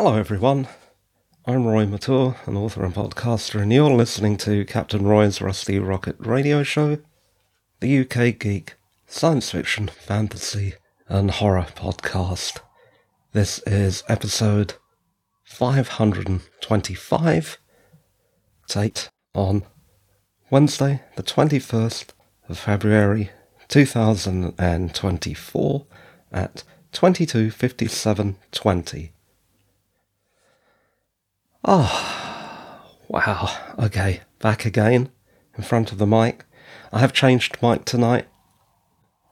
Hello, everyone. I'm Roy Mathur, an author and podcaster, and you're listening to Captain Roy's Rusty Rocket radio show, the UK Geek science fiction, fantasy, and horror podcast. This is episode 525, date on Wednesday, the 21st of February 2024 at 22.57.20. Oh, wow. Okay, back again in front of the mic. I have changed mic tonight.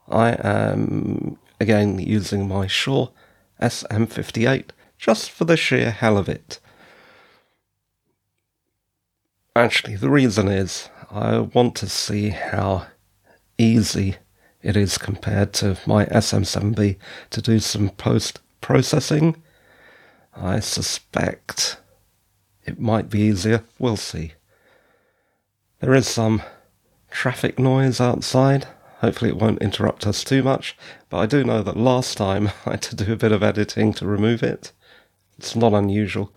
I am again using my Shure SM58 just for the sheer hell of it. Actually, the reason is I want to see how easy it is compared to my SM7B to do some post processing. I suspect it might be easier. We'll see. There is some traffic noise outside. Hopefully, it won't interrupt us too much. But I do know that last time I had to do a bit of editing to remove it. It's not unusual.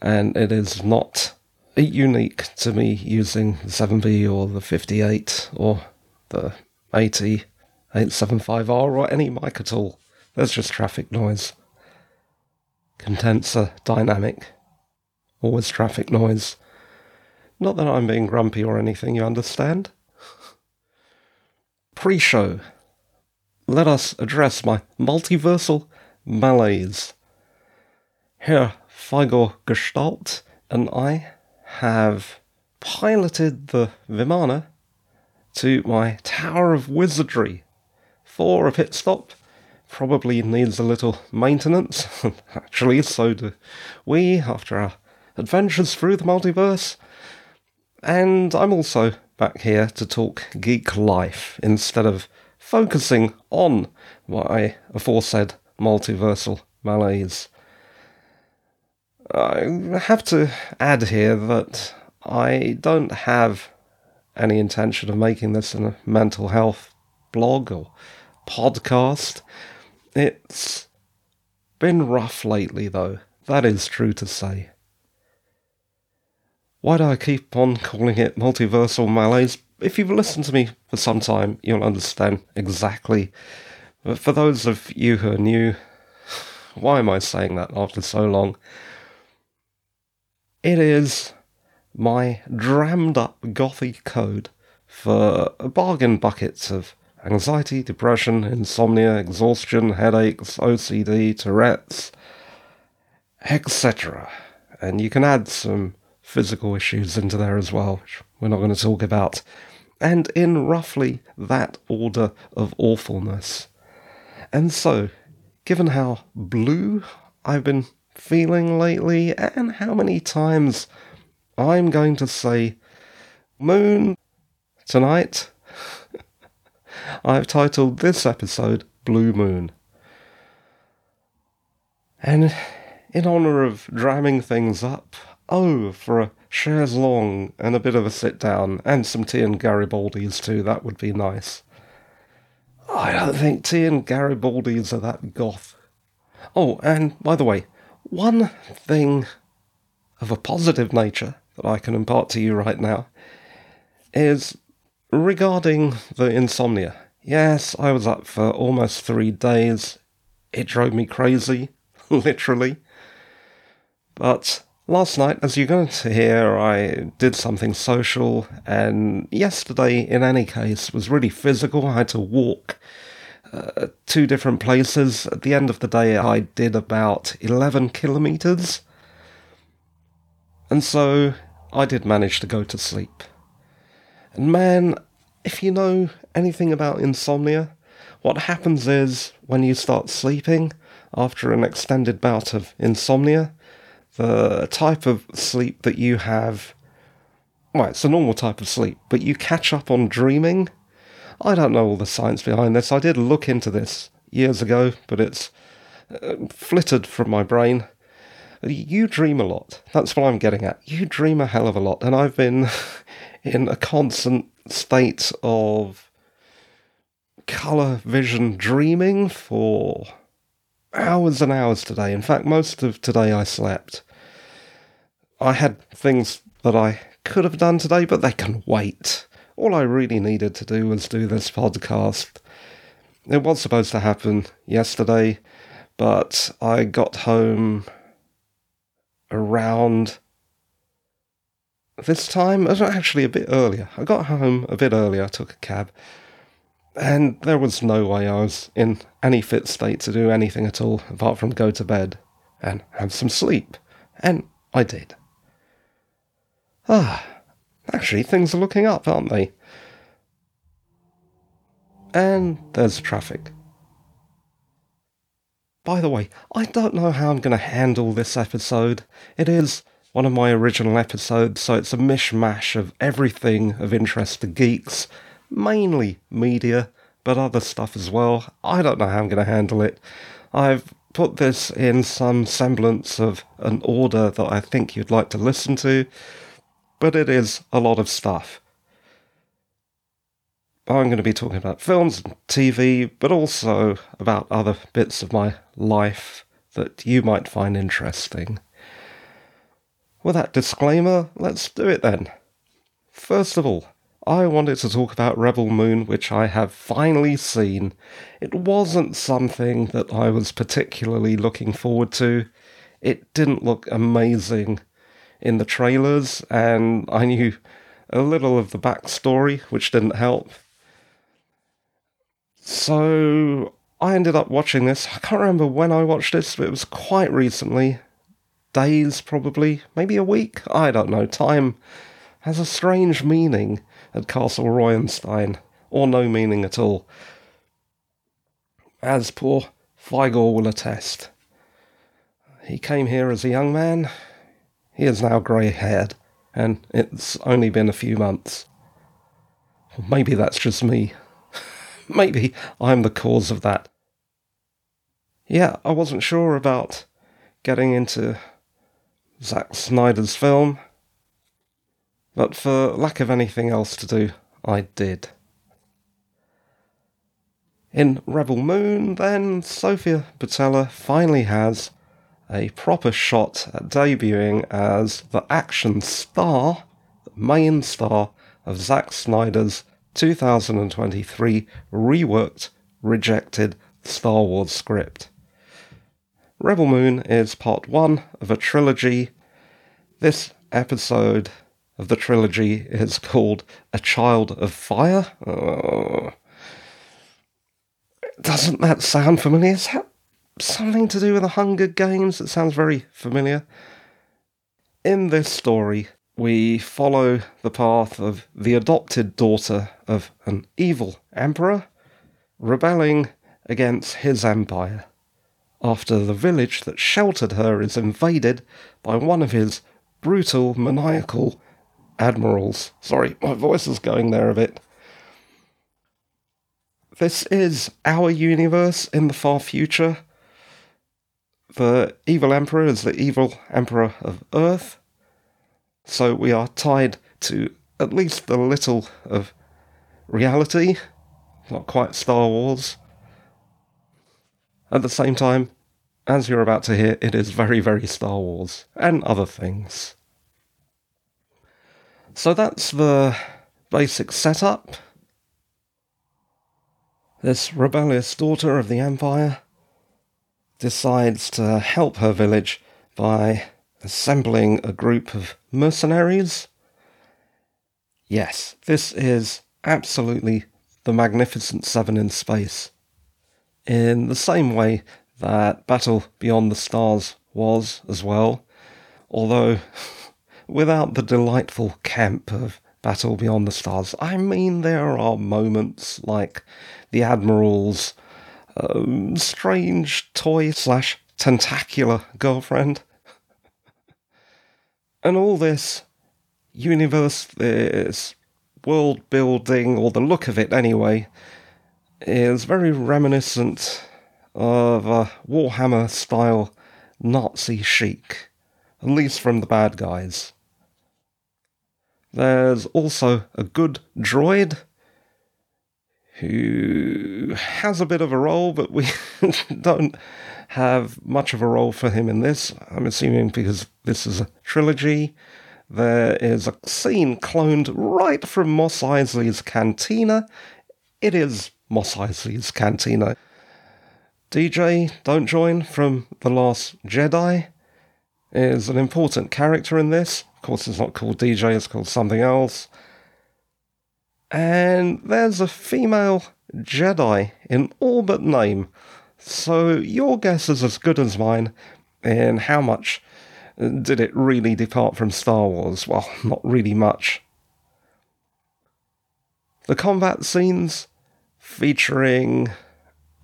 And it is not unique to me using the 7B or the 58 or the 80 875R or any mic at all. There's just traffic noise. Condenser dynamic. Always traffic noise. Not that I'm being grumpy or anything, you understand? Pre show. Let us address my multiversal malaise. Herr Figor Gestalt and I have piloted the Vimana to my Tower of Wizardry for a pit stop. Probably needs a little maintenance. Actually, so do we after our adventures through the multiverse. And I'm also back here to talk geek life instead of focusing on my aforesaid multiversal malaise. I have to add here that I don't have any intention of making this a mental health blog or podcast. It's been rough lately, though. That is true to say. Why do I keep on calling it multiversal malaise? If you've listened to me for some time, you'll understand exactly. But for those of you who are new, why am I saying that after so long? It is my drammed up gothic code for bargain buckets of anxiety, depression, insomnia, exhaustion, headaches, OCD, Tourette's, etc. And you can add some physical issues into there as well, which we're not going to talk about. And in roughly that order of awfulness. And so, given how blue I've been feeling lately, and how many times I'm going to say moon tonight, I've titled this episode Blue Moon. And in honour of dramming things up, Oh, for a chaise longue and a bit of a sit down, and some tea and Garibaldi's too, that would be nice. I don't think tea and Garibaldi's are that goth. Oh, and by the way, one thing of a positive nature that I can impart to you right now is regarding the insomnia. Yes, I was up for almost three days. It drove me crazy, literally. But Last night, as you're going to hear, I did something social, and yesterday, in any case, was really physical. I had to walk uh, two different places. At the end of the day, I did about 11 kilometres. And so I did manage to go to sleep. And man, if you know anything about insomnia, what happens is when you start sleeping after an extended bout of insomnia, the type of sleep that you have. Well, it's a normal type of sleep, but you catch up on dreaming. I don't know all the science behind this. I did look into this years ago, but it's uh, flittered from my brain. You dream a lot. That's what I'm getting at. You dream a hell of a lot. And I've been in a constant state of colour vision dreaming for hours and hours today. In fact, most of today I slept. I had things that I could have done today, but they can wait. All I really needed to do was do this podcast. It was supposed to happen yesterday, but I got home around this time. Actually a bit earlier. I got home a bit earlier, I took a cab, and there was no way I was in any fit state to do anything at all apart from go to bed and have some sleep. And I did. Ah, actually, things are looking up, aren't they? And there's traffic. By the way, I don't know how I'm going to handle this episode. It is one of my original episodes, so it's a mishmash of everything of interest to geeks, mainly media, but other stuff as well. I don't know how I'm going to handle it. I've put this in some semblance of an order that I think you'd like to listen to, but it is a lot of stuff. I'm going to be talking about films and TV, but also about other bits of my life that you might find interesting. With that disclaimer, let's do it then. First of all, I wanted to talk about Rebel Moon, which I have finally seen. It wasn't something that I was particularly looking forward to. It didn't look amazing in the trailers, and I knew a little of the backstory, which didn't help. So I ended up watching this. I can't remember when I watched this, but it was quite recently. Days, probably. Maybe a week? I don't know. Time has a strange meaning at Castle Royenstein, or no meaning at all. As poor Vigor will attest. He came here as a young man. He is now grey haired, and it's only been a few months. Maybe that's just me. Maybe I'm the cause of that. Yeah, I wasn't sure about getting into Zack Snyder's film, but for lack of anything else to do, I did. In Rebel Moon, then, Sofia Boutella finally has a proper shot at debuting as the action star, the main star of Zack Snyder's 2023 reworked, rejected Star Wars script. Rebel Moon is part one of a trilogy. This episode of the trilogy is called A Child of Fire. Uh, doesn't that sound familiar? Is that something to do with the Hunger Games? that sounds very familiar. In this story, we follow the path of the adopted daughter of an evil emperor rebelling against his empire after the village that sheltered her is invaded by one of his brutal, maniacal admirals. Sorry, my voice is going there a bit. This is our universe in the far future. The evil emperor is the evil emperor of Earth so we are tied to at least a little of reality, not quite Star Wars. At the same time, as you're about to hear, it is very, very Star Wars and other things. So that's the basic setup. This rebellious daughter of the Empire decides to help her village by assembling a group of mercenaries. Yes, this is absolutely the Magnificent Seven in space. In the same way that Battle Beyond the Stars was as well, although without the delightful camp of Battle Beyond the Stars. I mean, there are moments like the Admiral's um, strange toy slash tentacular girlfriend and all this universe, this world building, or the look of it anyway, is very reminiscent of a Warhammer style Nazi chic, at least from the bad guys. There's also a good droid who has a bit of a role, but we don't have much of a role for him in this. I'm assuming because this is a trilogy. There is a scene cloned right from Mos Eisley's Cantina. It is Mos Eisley's Cantina. DJ, don't join from The Last Jedi, is an important character in this. Of course, it's not called DJ, it's called something else. And there's a female Jedi in all but name. So your guess is as good as mine in how much did it really depart from Star Wars? Well, not really much. The combat scenes featuring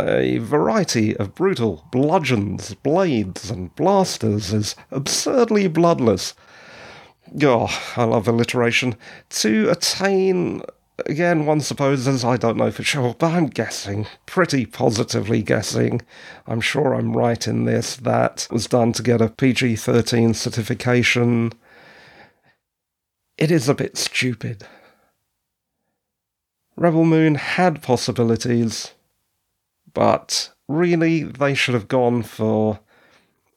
a variety of brutal bludgeons, blades, and blasters is absurdly bloodless. Oh, I love alliteration. To attain again, one supposes, I don't know for sure, but I'm guessing, pretty positively guessing, I'm sure I'm right in this, that was done to get a PG 13 certification. It is a bit stupid. Rebel Moon had possibilities, but really they should have gone for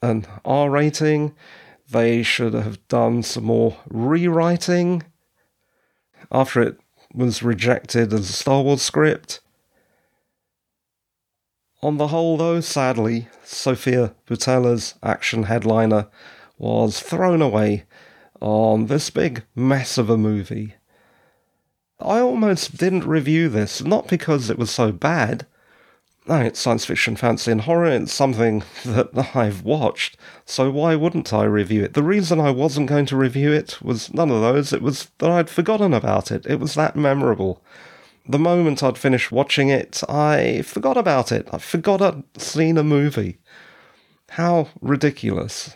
an R rating. They should have done some more rewriting after it was rejected as a Star Wars script. On the whole, though, sadly, Sofia Boutella's action headliner was thrown away on this big mess of a movie. I almost didn't review this, not because it was so bad, no, it's science fiction, fantasy, and horror. It's something that I've watched, so why wouldn't I review it? The reason I wasn't going to review it was none of those. It was that I'd forgotten about it. It was that memorable. The moment I'd finished watching it, I forgot about it. I forgot I'd seen a movie. How ridiculous.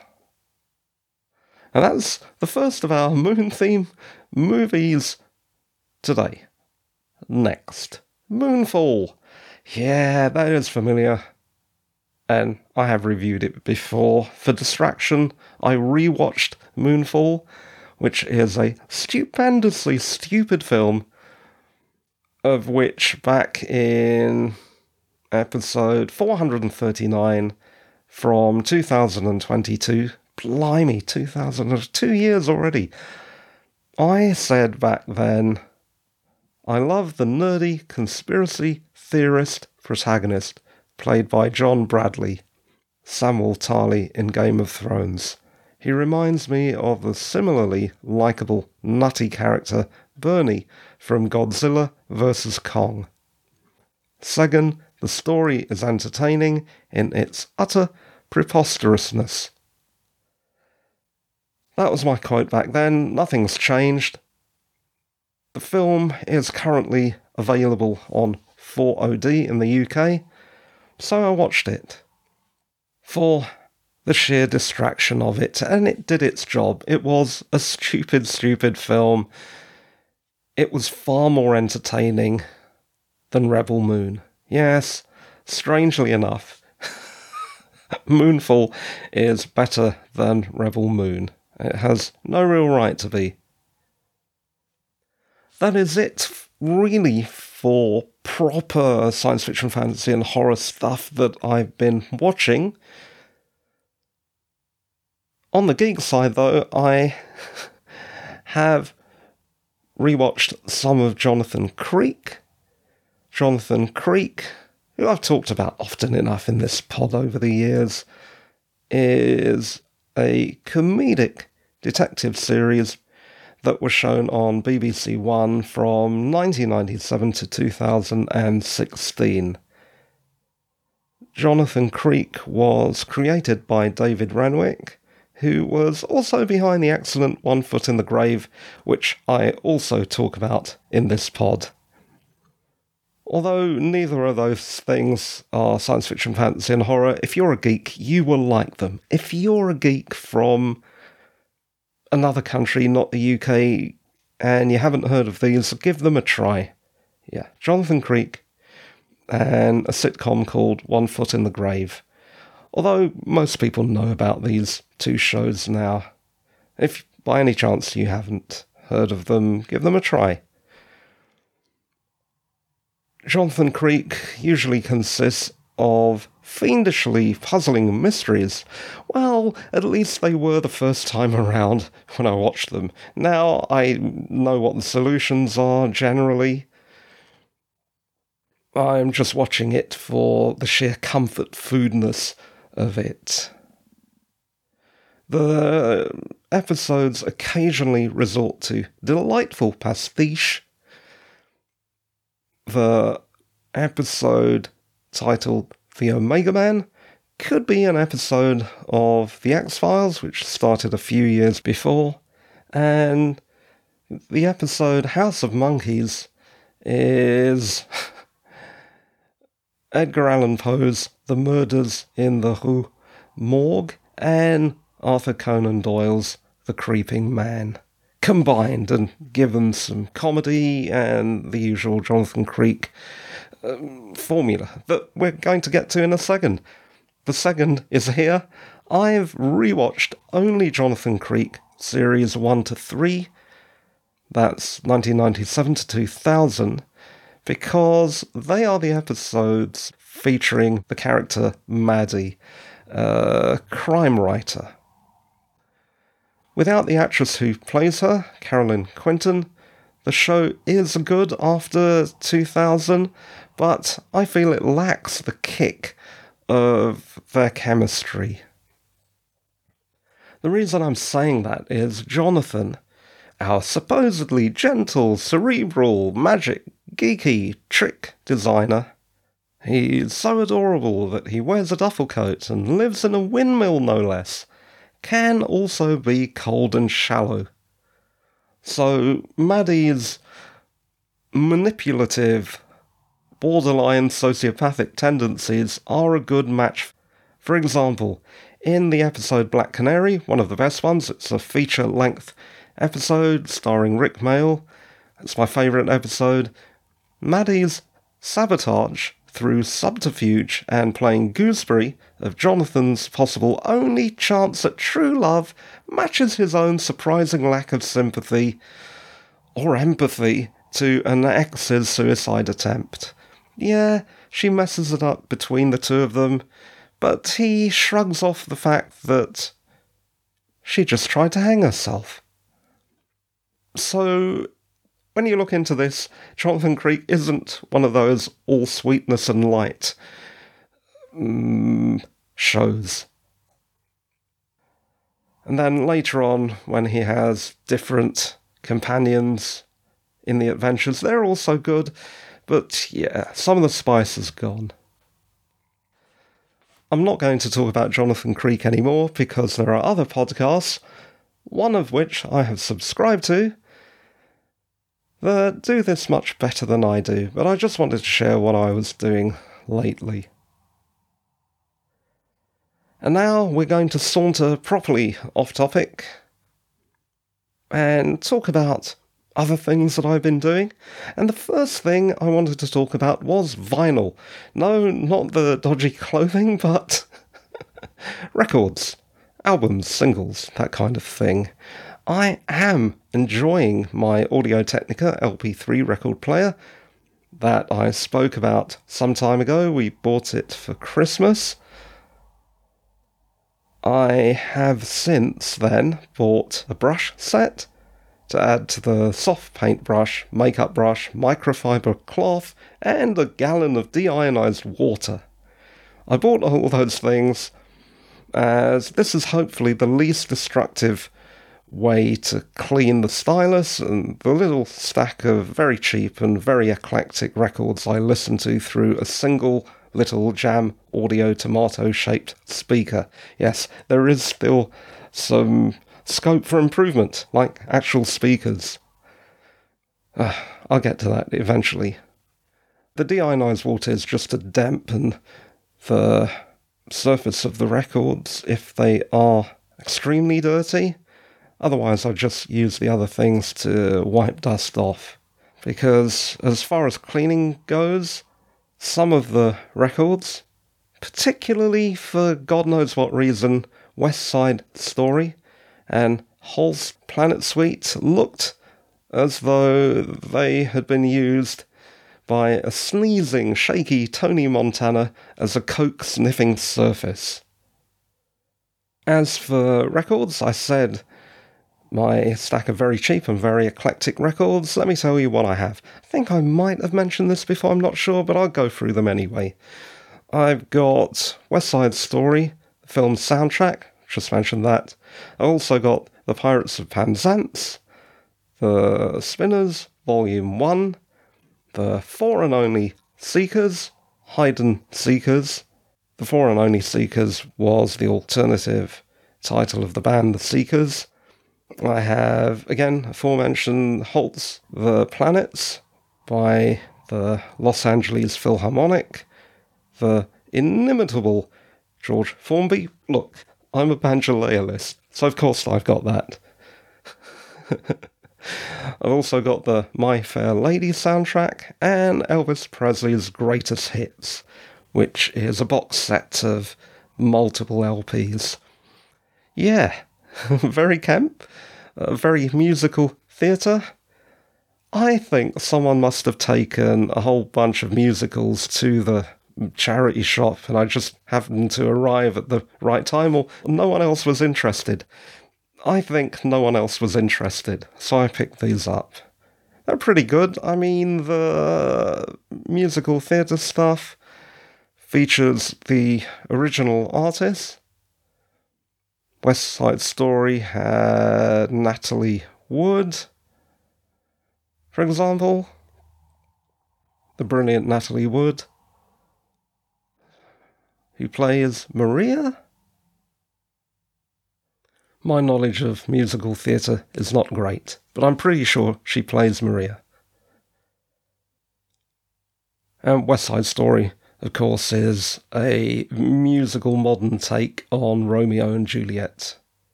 And that's the first of our moon theme movies today. Next, Moonfall. Yeah, that is familiar. And I have reviewed it before. For distraction, I rewatched Moonfall, which is a stupendously stupid film, of which back in episode 439 from 2022, blimey, 2002 years already, I said back then, I love the nerdy conspiracy theorist protagonist, played by John Bradley, Samwell Tarly in Game of Thrones. He reminds me of the similarly likable, nutty character Bernie from Godzilla vs. Kong. Second, the story is entertaining in its utter preposterousness. That was my quote back then. Nothing's changed. The film is currently available on 4OD in the UK, so I watched it. For the sheer distraction of it, and it did its job. It was a stupid, stupid film. It was far more entertaining than Rebel Moon. Yes, strangely enough, Moonfall is better than Rebel Moon. It has no real right to be. That is it, really, for proper science fiction, fantasy, and horror stuff that I've been watching. On the geek side, though, I have rewatched some of Jonathan Creek. Jonathan Creek, who I've talked about often enough in this pod over the years, is a comedic detective series that was shown on BBC One from 1997 to 2016. Jonathan Creek was created by David Renwick, who was also behind the excellent One Foot in the Grave, which I also talk about in this pod. Although neither of those things are science fiction, fantasy, and horror, if you're a geek, you will like them. If you're a geek from another country, not the UK, and you haven't heard of these, give them a try. Yeah, Jonathan Creek and a sitcom called One Foot in the Grave. Although most people know about these two shows now. If by any chance you haven't heard of them, give them a try. Jonathan Creek usually consists of fiendishly puzzling mysteries. Well, at least they were the first time around when I watched them. Now I know what the solutions are generally. I'm just watching it for the sheer comfort foodness of it. The episodes occasionally resort to delightful pastiche. The episode titled The Omega Man could be an episode of The X Files, which started a few years before, and the episode House of Monkeys is Edgar Allan Poe's The Murders in the Rue Morgue and Arthur Conan Doyle's The Creeping Man. Combined and given some comedy and the usual Jonathan Creek um, formula that we're going to get to in a second. The second is here. I've rewatched only Jonathan Creek series 1 to 3. That's 1997 to 2000 because they are the episodes featuring the character Maddie, a crime writer. Without the actress who plays her, Caroline Quentin, the show is good after 2000, but I feel it lacks the kick of their chemistry. The reason I'm saying that is Jonathan, our supposedly gentle, cerebral, magic, geeky trick designer, he's so adorable that he wears a duffel coat and lives in a windmill no less, can also be cold and shallow. So Maddie's manipulative, borderline sociopathic tendencies are a good match. For example, in the episode Black Canary, one of the best ones, it's a feature length episode starring Rick Mayall. It's my favourite episode. Maddie's sabotage through subterfuge and playing gooseberry of Jonathan's possible only chance at true love matches his own surprising lack of sympathy or empathy to an ex's suicide attempt. Yeah, she messes it up between the two of them, but he shrugs off the fact that she just tried to hang herself. So, when you look into this, Jonathan Creek isn't one of those all sweetness and light mm, shows. And then later on, when he has different companions in the adventures, they're also good, but yeah, some of the spice is gone. I'm not going to talk about Jonathan Creek anymore because there are other podcasts, one of which I have subscribed to, that do this much better than I do, but I just wanted to share what I was doing lately. And now we're going to saunter properly off topic and talk about other things that I've been doing. And the first thing I wanted to talk about was vinyl. No, not the dodgy clothing, but records, albums, singles, that kind of thing. I am enjoying my Audio Technica LP3 record player that I spoke about some time ago. We bought it for Christmas. I have since then bought a brush set to add to the soft paint brush, makeup brush, microfiber cloth, and a gallon of deionized water. I bought all those things as this is hopefully the least destructive way to clean the stylus and the little stack of very cheap and very eclectic records I listen to through a single little jam audio tomato shaped speaker. Yes, there is still some scope for improvement, like actual speakers. Uh, I'll get to that eventually. The deionized water is just to dampen the surface of the records if they are extremely dirty. Otherwise, I just use the other things to wipe dust off. Because as far as cleaning goes, some of the records, particularly for God knows what reason, West Side Story, and Holst Planet Suite looked as though they had been used by a sneezing, shaky Tony Montana as a coke sniffing surface. As for records, I said my stack of very cheap and very eclectic records. Let me tell you what I have. I think I might have mentioned this before, I'm not sure, but I'll go through them anyway. I've got West Side Story, the film soundtrack, just mentioned that. I've also got The Pirates of Penzance, The Spinners, Volume 1, The Four and Only Seekers, Haydn Seekers. The Four and Only Seekers was the alternative title of the band, The Seekers. I have, again, aforementioned Holst the Planets by the Los Angeles Philharmonic, the inimitable George Formby. Look, I'm a banjolealist, so of course I've got that. I've also got the My Fair Lady soundtrack and Elvis Presley's Greatest Hits, which is a box set of multiple LPs. Yeah, very camp, very musical theatre. I think someone must have taken a whole bunch of musicals to the charity shop and I just happened to arrive at the right time or no one else was interested. I think no one else was interested, so I picked these up. They're pretty good. I mean, the musical theatre stuff features the original artist. West Side Story had Natalie Wood, for example. The brilliant Natalie Wood who plays Maria? My knowledge of musical theatre is not great, but I'm pretty sure she plays Maria. And West Side Story, of course, is a musical modern take on Romeo and Juliet.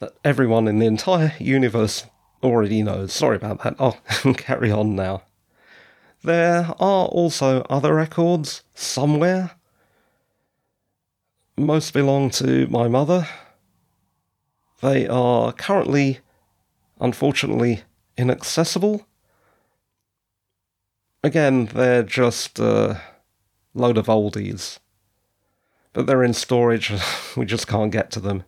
That everyone in the entire universe already knows. Sorry about that. I'll oh, carry on now. There are also other records somewhere. Most belong to my mother. They are currently, unfortunately, inaccessible. Again, they're just a load of oldies. But they're in storage, we just can't get to them.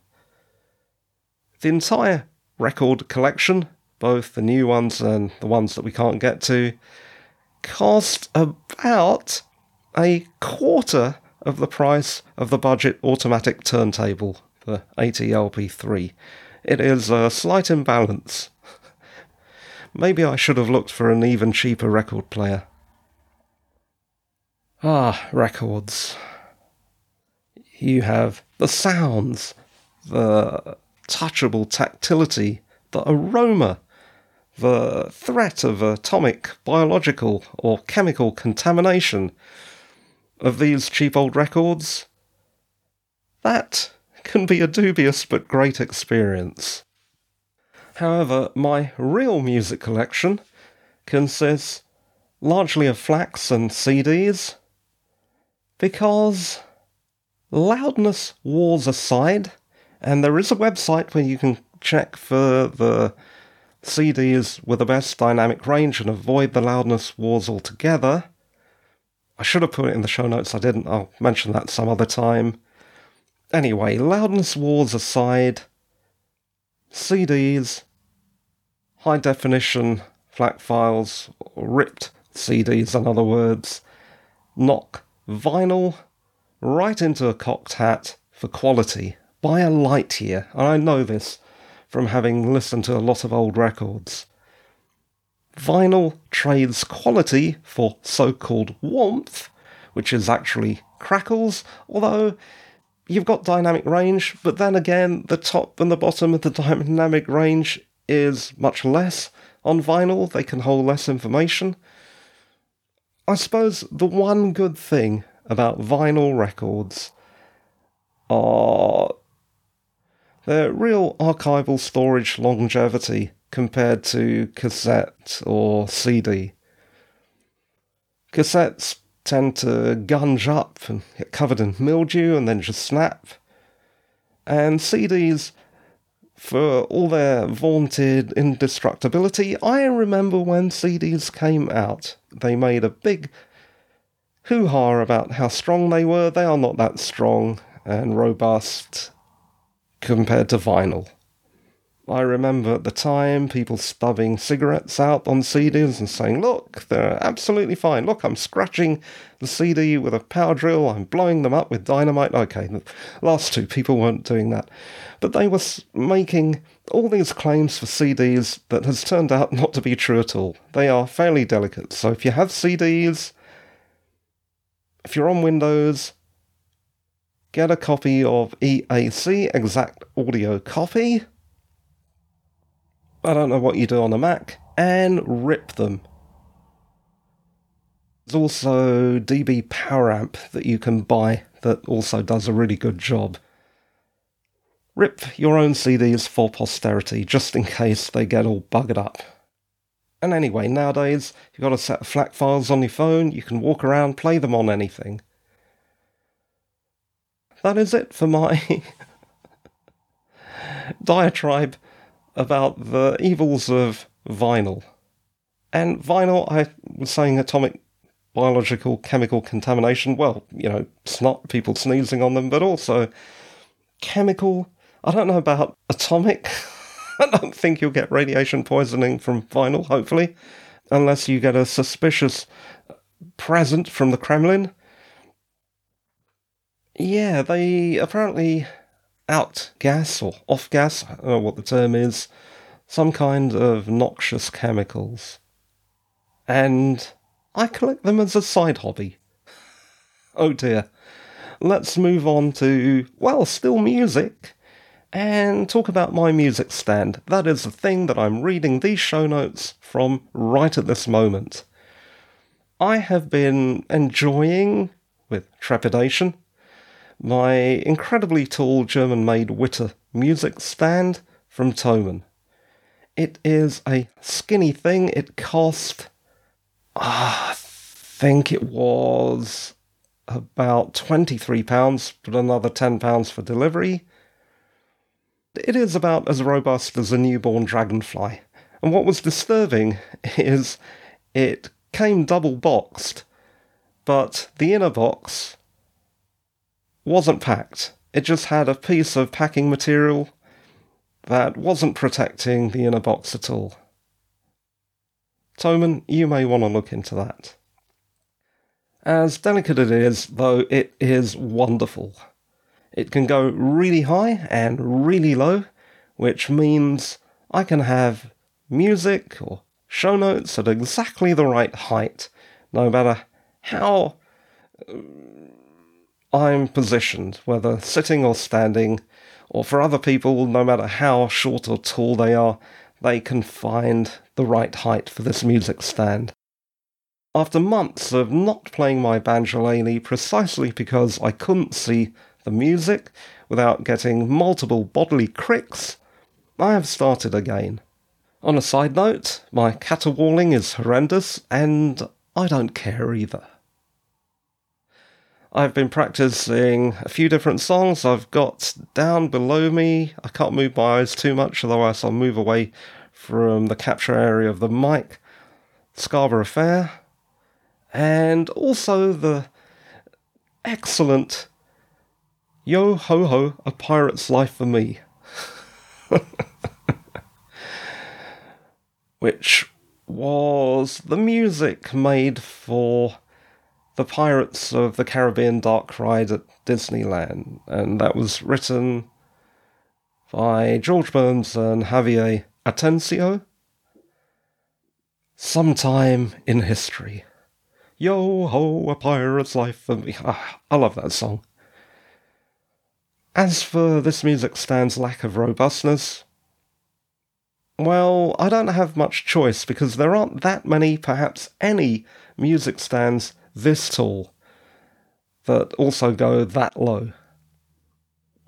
The entire record collection, both the new ones and the ones that we can't get to, cost about a quarter of the price of the budget automatic turntable, the ATLP3. It is a slight imbalance. Maybe I should have looked for an even cheaper record player. Ah, records. You have the sounds, the touchable tactility, the aroma the threat of atomic, biological, or chemical contamination of these cheap old records, that can be a dubious but great experience. However, my real music collection consists largely of FLACs and CDs because loudness wars aside, and there is a website where you can check for the CDs with the best dynamic range and avoid the loudness wars altogether. I should have put it in the show notes, I didn't. I'll mention that some other time. Anyway, loudness wars aside, CDs, high definition FLAC files, ripped CDs, in other words, knock vinyl right into a cocked hat for quality by a light year. And I know this from having listened to a lot of old records. Vinyl trades quality for so called warmth, which is actually crackles, although you've got dynamic range, but then again, the top and the bottom of the dynamic range is much less. On vinyl, they can hold less information. I suppose the one good thing about vinyl records are they're real archival storage longevity compared to cassette or CD. Cassettes tend to gunge up and get covered in mildew and then just snap. And CDs for all their vaunted indestructibility, I remember when CDs came out, they made a big hoo ha about how strong they were. They are not that strong and robust compared to vinyl. I remember at the time people stubbing cigarettes out on CDs and saying, Look, they're absolutely fine. Look, I'm scratching the CD with a power drill. I'm blowing them up with dynamite. Okay, the last two people weren't doing that. But they were making all these claims for CDs that has turned out not to be true at all. They are fairly delicate. So if you have CDs, if you're on Windows, get a copy of EAC, Exact Audio Copy I don't know what you do on a Mac, and rip them. There's also dBpoweramp that you can buy that also does a really good job. Rip your own CDs for posterity, just in case they get all buggered up. And anyway, nowadays, you've got a set of FLAC files on your phone, you can walk around, play them on anything. That is it for my diatribe about the evils of vinyl. And vinyl, I was saying atomic biological chemical contamination. Well, you know, snot, people sneezing on them, but also chemical. I don't know about atomic. I don't think you'll get radiation poisoning from vinyl, hopefully, unless you get a suspicious present from the Kremlin. Yeah, they apparently out gas or off gas, I don't know what the term is, some kind of noxious chemicals. And I collect them as a side hobby. Oh dear. Let's move on to, well, still music, and talk about my music stand. That is the thing that I'm reading these show notes from right at this moment. I have been enjoying, with trepidation, my incredibly tall German made Wittner music stand from Thomann. It is a skinny thing. It cost, ah, I think it was about £23, but another £10 for delivery. It is about as robust as a newborn dragonfly. And what was disturbing is it came double boxed, but the inner box wasn't packed. It just had a piece of packing material that wasn't protecting the inner box at all. Thomann, you may want to look into that. As delicate it is, though, it is wonderful. It can go really high and really low, which means I can have music or show notes at exactly the right height, no matter how I'm positioned, whether sitting or standing, or for other people, no matter how short or tall they are, they can find the right height for this music stand. After months of not playing my banjolele precisely because I couldn't see the music without getting multiple bodily cricks, I have started again. On a side note, my caterwauling is horrendous, and I don't care either. I've been practicing a few different songs. I've got down below me. I can't move my eyes too much, otherwise I'll move away from the capture area of the mic. Scarborough Fair. And also the excellent Yo Ho Ho, A Pirate's Life for Me. Which was the music made for the Pirates of the Caribbean Dark Ride at Disneyland, and that was written by George Bruns and Javier Atencio. Sometime in history. Yo ho, a pirate's life for me. Ah, I love that song. As for this music stand's lack of robustness, well, I don't have much choice because there aren't that many, perhaps any, music stands this tall that also go that low.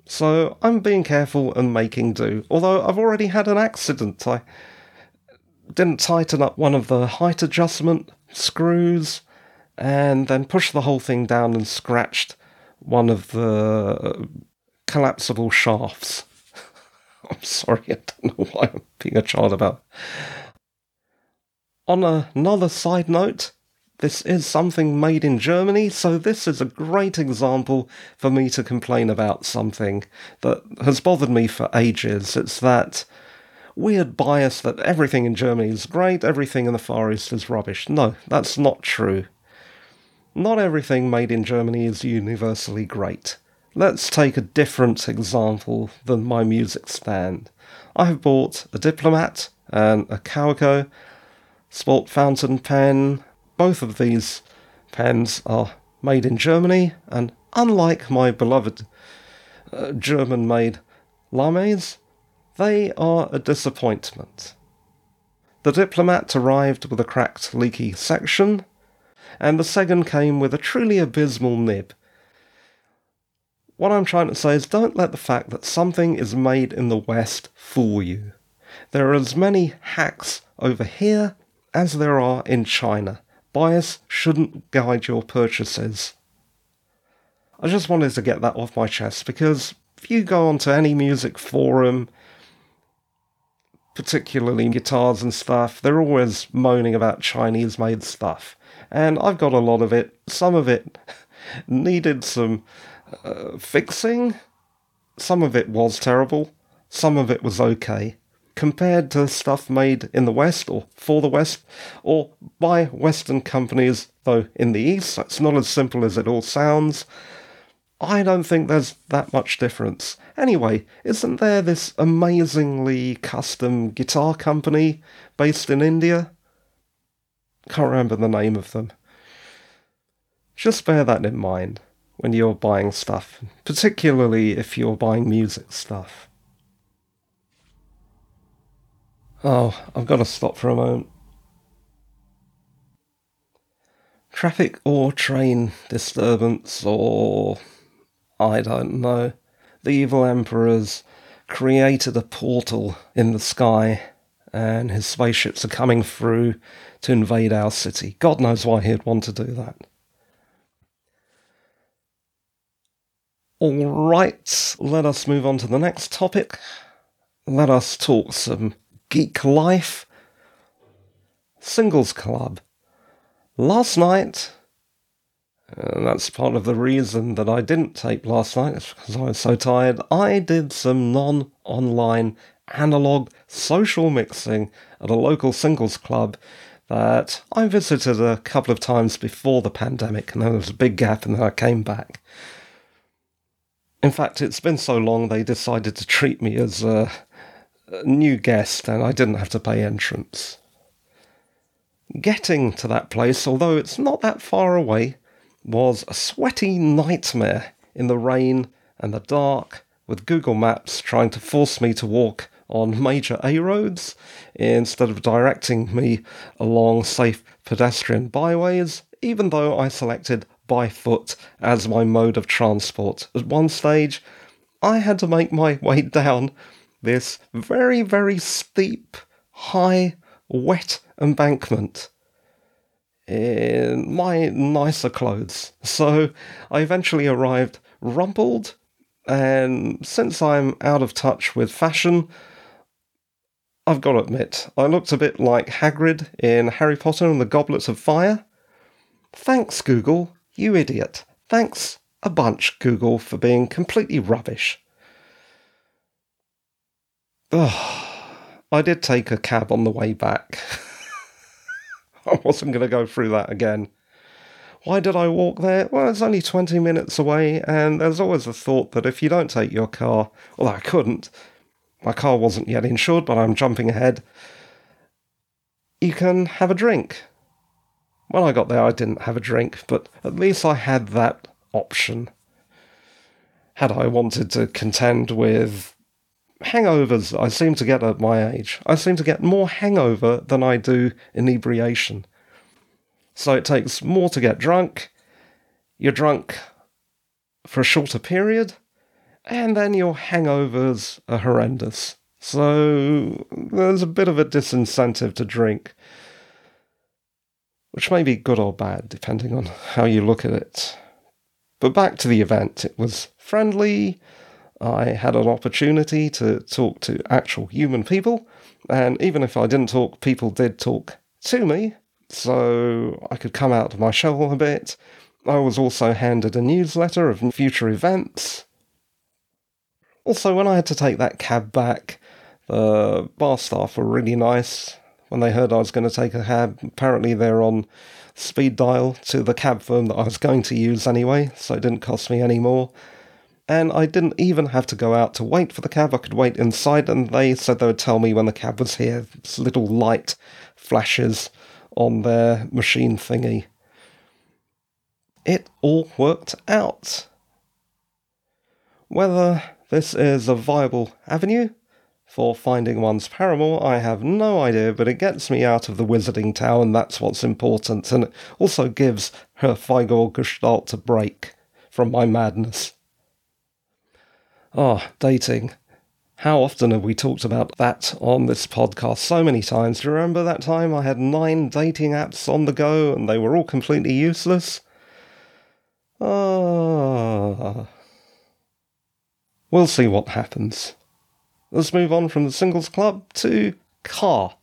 So I'm being careful and making do. Although I've already had an accident. I didn't tighten up one of the height adjustment screws and then pushed the whole thing down and scratched one of the collapsible shafts I'm sorry, I don't know why I'm being a child about. On another side note, this is something made in Germany, so this is a great example for me to complain about something that has bothered me for ages. It's that weird bias that everything in Germany is great, everything in the Far East is rubbish. No, that's not true. Not everything made in Germany is universally great. Let's take a different example than my music stand. I have bought a Diplomat and a Kaweco sport fountain pen. Both of these pens are made in Germany, and unlike my beloved uh, German made Lamys, they are a disappointment. The Diplomat arrived with a cracked, leaky section, and the second came with a truly abysmal nib. What I'm trying to say is don't let the fact that something is made in the West fool you. There are as many hacks over here as there are in China. Bias shouldn't guide your purchases. I just wanted to get that off my chest because if you go onto any music forum, particularly guitars and stuff, they're always moaning about Chinese made stuff. And I've got a lot of it. Some of it needed some uh, fixing. Some of it was terrible. Some of it was okay. Compared to stuff made in the West or for the West or by Western companies, though in the East, it's not as simple as it all sounds. I don't think there's that much difference. Anyway, isn't there this amazingly custom guitar company based in India? Can't remember the name of them. Just bear that in mind when you're buying stuff, particularly if you're buying music stuff. Oh, I've got to stop for a moment. Traffic or train disturbance or I don't know. The evil emperor's created a portal in the sky, and his spaceships are coming through to invade our city. God knows why he'd want to do that. All right, let us move on to the next topic. Let us talk some geek life. Singles Club. Last night, and that's part of the reason that I didn't tape last night, because I was so tired. I did some non online analog social mixing at a local singles club that I visited a couple of times before the pandemic, and then there was a big gap, and then I came back. In fact, it's been so long they decided to treat me as a, new guest, and I didn't have to pay entrance. Getting to that place, although it's not that far away, was a sweaty nightmare in the rain and the dark, with Google Maps trying to force me to walk on major A roads instead of directing me along safe pedestrian byways, even though I selected by foot as my mode of transport. At one stage, I had to make my way down this very, very steep, high, wet embankment in my nicer clothes. So I eventually arrived rumpled, and since I'm out of touch with fashion, I've got to admit, I looked a bit like Hagrid in Harry Potter and the Goblet of Fire. Thanks, Google, you idiot. Thanks a bunch, Google, for being completely rubbish. Ugh, I did take a cab on the way back. I wasn't going to go through that again. Why did I walk there? Well, it's only 20 minutes away, and there's always a thought that if you don't take your car, although I couldn't, my car wasn't yet insured, but I'm jumping ahead, you can have a drink. When I got there, I didn't have a drink, but at least I had that option. Had I wanted to contend with hangovers I seem to get at my age. I seem to get more hangover than I do inebriation. So it takes more to get drunk. You're drunk for a shorter period, and then your hangovers are horrendous. So there's a bit of a disincentive to drink, which may be good or bad, depending on how you look at it. But back to the event. It was friendly, I had an opportunity to talk to actual human people, and even if I didn't talk, people did talk to me, so I could come out of my shell a bit. I was also handed a newsletter of future events. Also, when I had to take that cab back, the bar staff were really nice. When they heard I was going to take a cab, apparently they're on speed dial to the cab firm that I was going to use anyway, so it didn't cost me any more. And I didn't even have to go out to wait for the cab, I could wait inside, and they said they would tell me when the cab was here. This little light flashes on their machine thingy. It all worked out. Whether this is a viable avenue for finding one's paramour, I have no idea, but it gets me out of the wizarding tower, and that's what's important, and it also gives her Figor Gestalt a break from my madness. Ah, oh, dating. How often have we talked about that on this podcast? So many times. Do you remember that time I had nine dating apps on the go and they were all completely useless? Ah. We'll see what happens. Let's move on from the singles club to car.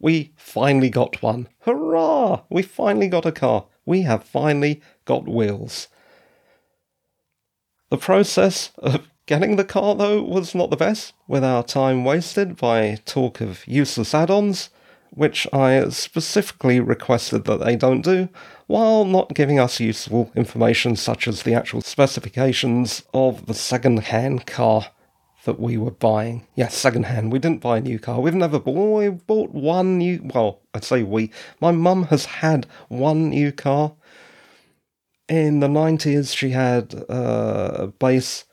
We finally got one. Hurrah! We finally got a car. We have finally got wheels. The process of getting the car, though, was not the best, with our time wasted by talk of useless add ons, which I specifically requested that they don't do, while not giving us useful information such as the actual specifications of the second hand car that we were buying. Yes, second hand. We didn't buy a new car. We've never bought. We bought one new. Well, I'd say we. My mum has had one new car. In the nineties, she had a base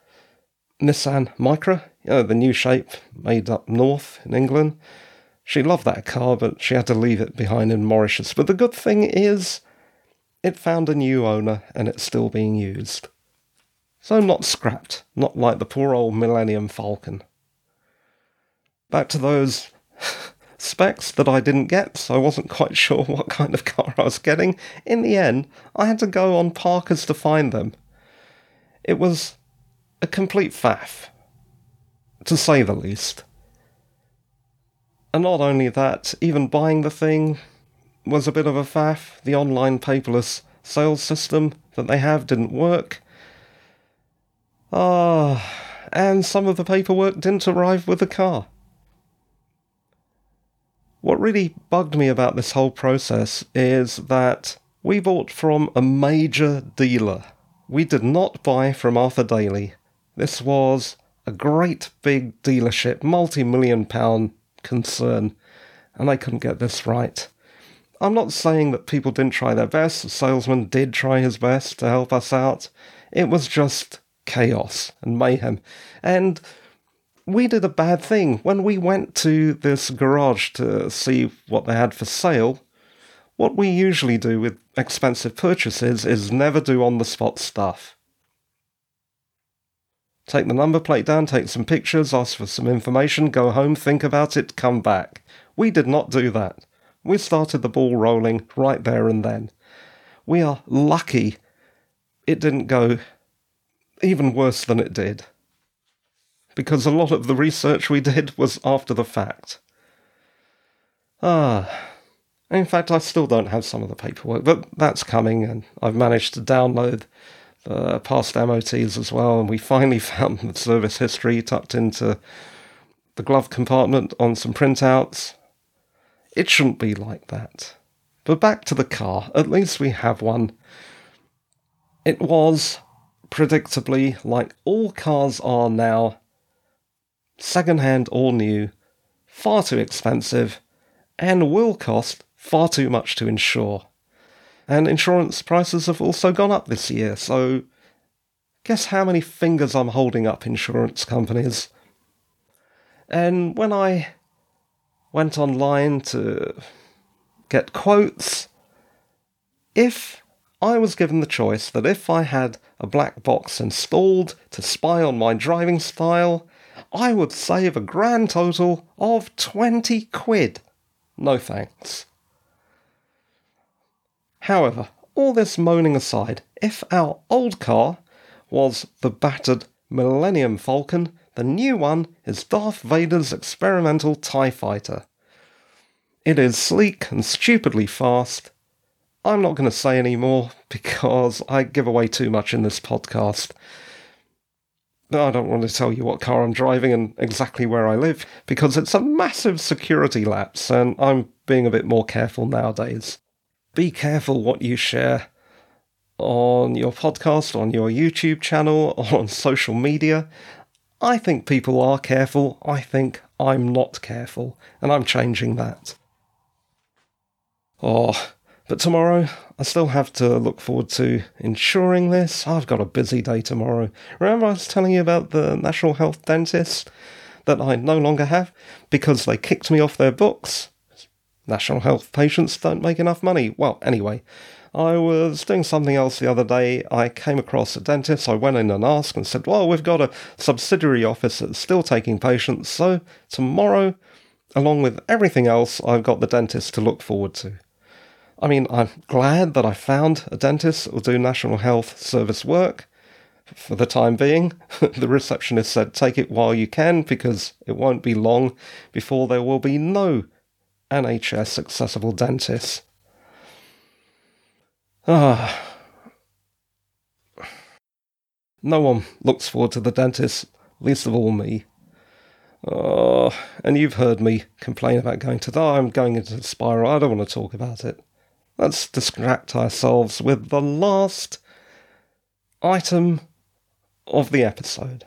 Nissan Micra, you know, the new shape made up north in England. She loved that car, but she had to leave it behind in Mauritius. But the good thing is, it found a new owner and it's still being used. So not scrapped, not like the poor old Millennium Falcon. Back to those specs that I didn't get, so I wasn't quite sure what kind of car I was getting. In the end, I had to go on Parker's to find them. It was a complete faff, to say the least. And not only that, even buying the thing was a bit of a faff. The online paperless sales system that they have didn't work. Ah, and some of the paperwork didn't arrive with the car. What really bugged me about this whole process is that we bought from a major dealer. We did not buy from Arthur Daley. This was a great big dealership, multi million pound concern, and they couldn't get this right. I'm not saying that people didn't try their best, the salesman did try his best to help us out. It was just chaos and mayhem. And we did a bad thing. When we went to this garage to see what they had for sale, what we usually do with expensive purchases is never do on the spot stuff. Take the number plate down, take some pictures, ask for some information, go home, think about it, come back. We did not do that. We started the ball rolling right there and then. We are lucky it didn't go even worse than it did. Because a lot of the research we did was after the fact. Ah. In fact, I still don't have some of the paperwork, but that's coming, and I've managed to download Uh, the past MOTs as well, and we finally found the service history tucked into the glove compartment on some printouts. It shouldn't be like that. But back to the car, at least we have one. It was predictably, like all cars are now, second-hand or new, far too expensive, and will cost far too much to insure. And insurance prices have also gone up this year, so guess how many fingers I'm holding up insurance companies. And when I went online to get quotes, if I was given the choice that if I had a black box installed to spy on my driving style, I would save a grand total of 20 quid. No thanks. However, all this moaning aside, if our old car was the battered Millennium Falcon, the new one is Darth Vader's experimental TIE fighter. It is sleek and stupidly fast. I'm not going to say any more because I give away too much in this podcast. I don't want to tell you what car I'm driving and exactly where I live because it's a massive security lapse and I'm being a bit more careful nowadays. Be careful what you share on your podcast, on your YouTube channel, on social media. I think people are careful. I think I'm not careful, and I'm changing that. Oh, but tomorrow I still have to look forward to ensuring this. I've got a busy day tomorrow. Remember, I was telling you about the National Health Dentist that I no longer have because they kicked me off their books? National Health patients don't make enough money. Well, anyway, I was doing something else the other day. I came across a dentist. I went in and asked and said, Well, we've got a subsidiary office that's still taking patients. So tomorrow, along with everything else, I've got the dentist to look forward to. I mean, I'm glad that I found a dentist that will do National Health Service work for the time being. the receptionist said, Take it while you can because it won't be long before there will be no NHS accessible dentists. Ah. No one looks forward to the dentist, least of all me. Oh, and you've heard me complain about going to the. I'm going into the spiral. I don't want to talk about it. Let's distract ourselves with the last item of the episode.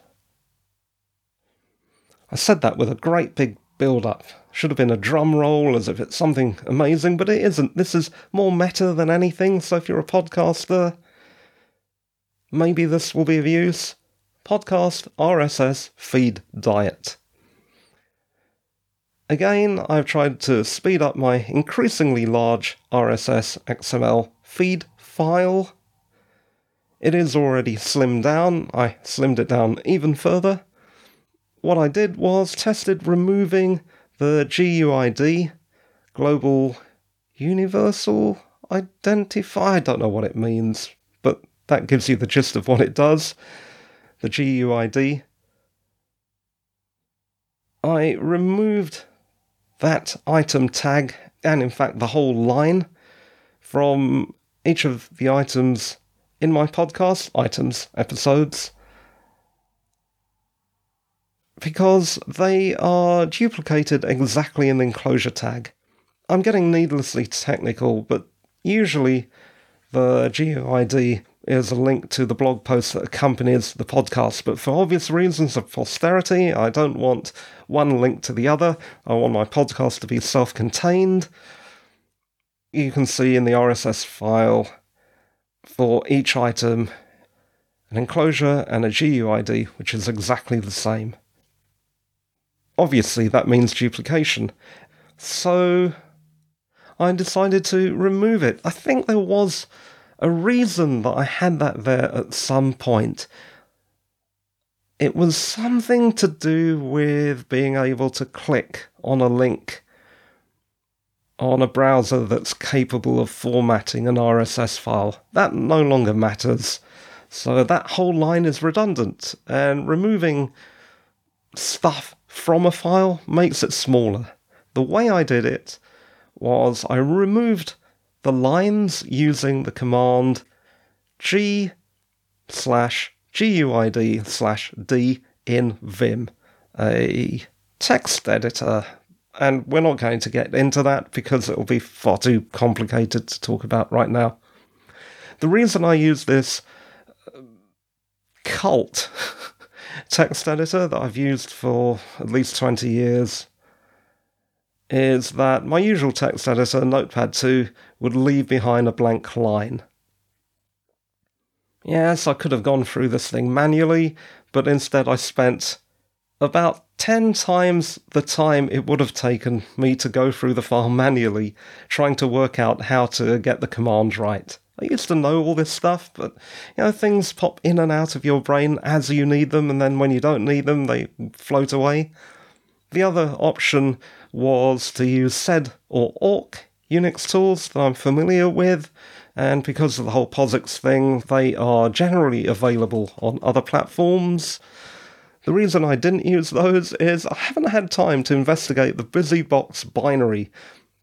I said that with a great big build up. Should have been a drum roll as if it's something amazing, but it isn't. This is more meta than anything, so if you're a podcaster, maybe this will be of use. Podcast RSS feed diet. Again, I've tried to speed up my increasingly large RSS XML feed file. It is already slimmed down. I slimmed it down even further. What I did was tested removing the GUID, Global Universal Identifier, I don't know what it means, but that gives you the gist of what it does. The GUID. I removed that item tag, and in fact the whole line, from each of the items in my podcast, items, episodes, because they are duplicated exactly in the enclosure tag. I'm getting needlessly technical, but usually the GUID is a link to the blog post that accompanies the podcast. But for obvious reasons of posterity, I don't want one link to the other. I want my podcast to be self contained. You can see in the RSS file for each item an enclosure and a GUID, which is exactly the same obviously that means duplication. So I decided to remove it. I think there was a reason that I had that there at some point. It was something to do with being able to click on a link on a browser that's capable of formatting an RSS file. That no longer matters. So that whole line is redundant, and removing stuff from a file makes it smaller. The way I did it was I removed the lines using the command g slash guid slash d in vim, a text editor. And we're not going to get into that because it will be far too complicated to talk about right now. The reason I use this cult text editor that I've used for at least 20 years is that my usual text editor, Notepad 2, would leave behind a blank line. Yes, I could have gone through this thing manually, but instead I spent about 10 times the time it would have taken me to go through the file manually, trying to work out how to get the command right. I used to know all this stuff, but you know, things pop in and out of your brain as you need them, and then when you don't need them, they float away. The other option was to use sed or awk Unix tools that I'm familiar with, And because of the whole POSIX thing, they are generally available on other platforms. The reason I didn't use those is I haven't had time to investigate the BusyBox binary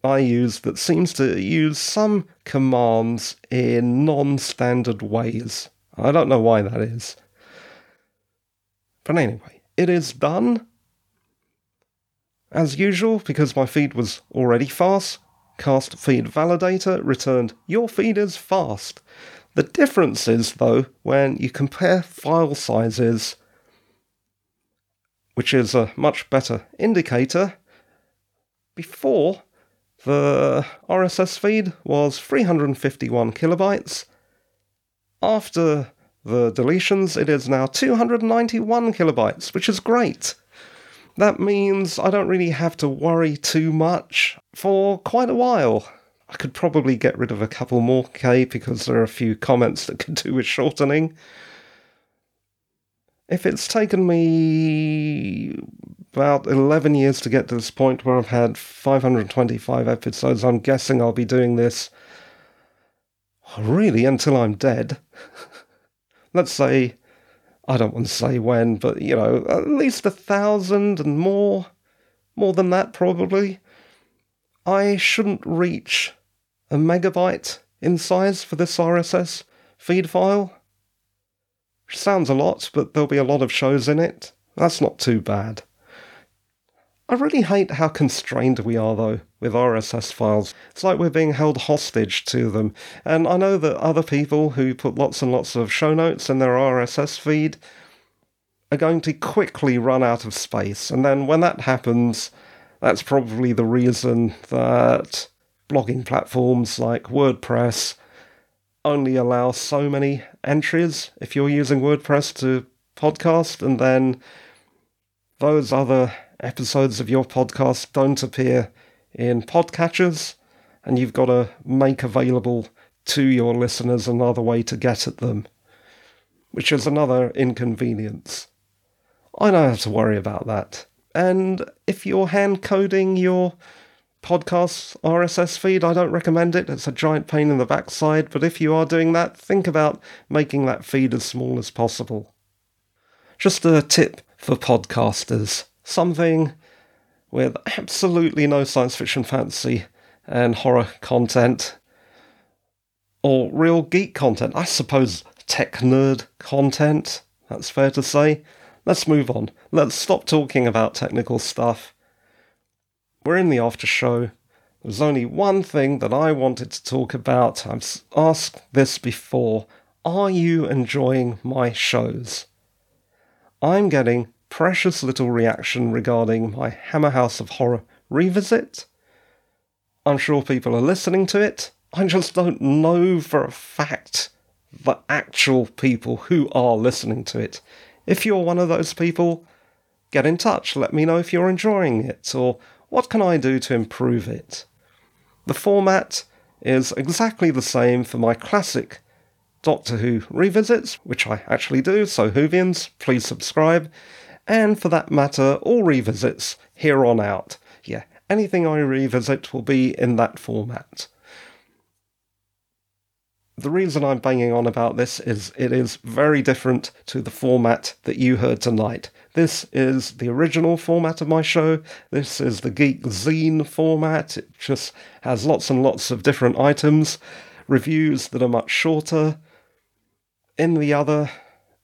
I use that seems to use some commands in non standard ways. I don't know why that is. But anyway, it is done. As usual, because my feed was already fast, Cast Feed Validator returned your feed is fast. The difference is, though, when you compare file sizes, which is a much better indicator, before the RSS feed was 351 kilobytes. After the deletions, it is now 291 kilobytes, which is great. That means I don't really have to worry too much for quite a while. I could probably get rid of a couple more K because there are a few comments that could do with shortening. If it's taken me about 11 years to get to this point where I've had 525 episodes, I'm guessing I'll be doing this really until I'm dead. Let's say I don't want to say when, but you know, at least a thousand and more, more than that probably. I shouldn't reach a megabyte in size for this RSS feed file. Which sounds a lot, but there'll be a lot of shows in it. That's not too bad. I really hate how constrained we are, though, with RSS files. It's like we're being held hostage to them. And I know that other people who put lots and lots of show notes in their RSS feed are going to quickly run out of space. And then when that happens, that's probably the reason that blogging platforms like WordPress only allow so many entries if you're using WordPress to podcast, and then those other episodes of your podcast don't appear in podcatchers, and you've got to make available to your listeners another way to get at them, which is another inconvenience. I don't have to worry about that. And if you're hand coding your podcast RSS feed, I don't recommend it. It's a giant pain in the backside, but if you are doing that, think about making that feed as small as possible. Just a tip for podcasters something with absolutely no science fiction fantasy and horror content, or real geek content. I suppose tech nerd content, that's fair to say. Let's move on. Let's stop talking about technical stuff. We're in the after show. There's only one thing that I wanted to talk about. I've asked this before. Are you enjoying my shows? I'm getting precious little reaction regarding my Hammer House of Horror revisit. I'm sure people are listening to it. I just don't know for a fact the actual people who are listening to it. If you're one of those people, get in touch. Let me know if you're enjoying it or what can I do to improve it. The format is exactly the same for my classic Doctor Who revisits, which I actually do, so Whovians, please subscribe and for that matter, all revisits here on out. Yeah, anything I revisit will be in that format. The reason I'm banging on about this is it is very different to the format that you heard tonight. This is the original format of my show. This is the Geek Zine format. It just has lots and lots of different items, reviews that are much shorter. In the other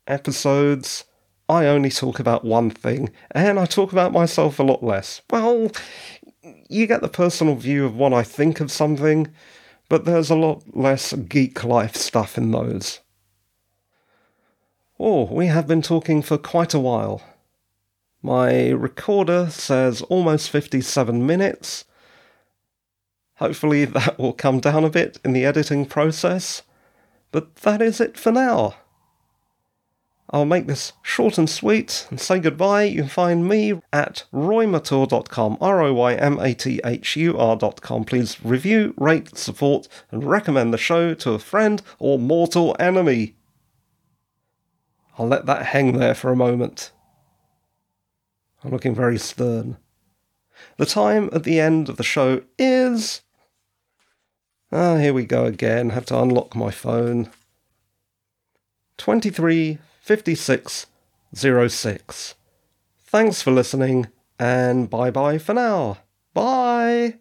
episodes, I only talk about one thing, and I talk about myself a lot less. Well, you get the personal view of what I think of something, but there's a lot less geek life stuff in those. Oh, we have been talking for quite a while. My recorder says almost 57 minutes. Hopefully, that will come down a bit in the editing process. But that is it for now. I'll make this short and sweet and say goodbye. You can find me at roymathur.com, R O Y M A T H U R.com. Please review, rate, support, and recommend the show to a friend or mortal enemy. I'll let that hang there for a moment. I'm looking very stern. The time at the end of the show is Ah, here we go again. Have to unlock my phone. 235606. Thanks for listening, and bye bye for now. Bye!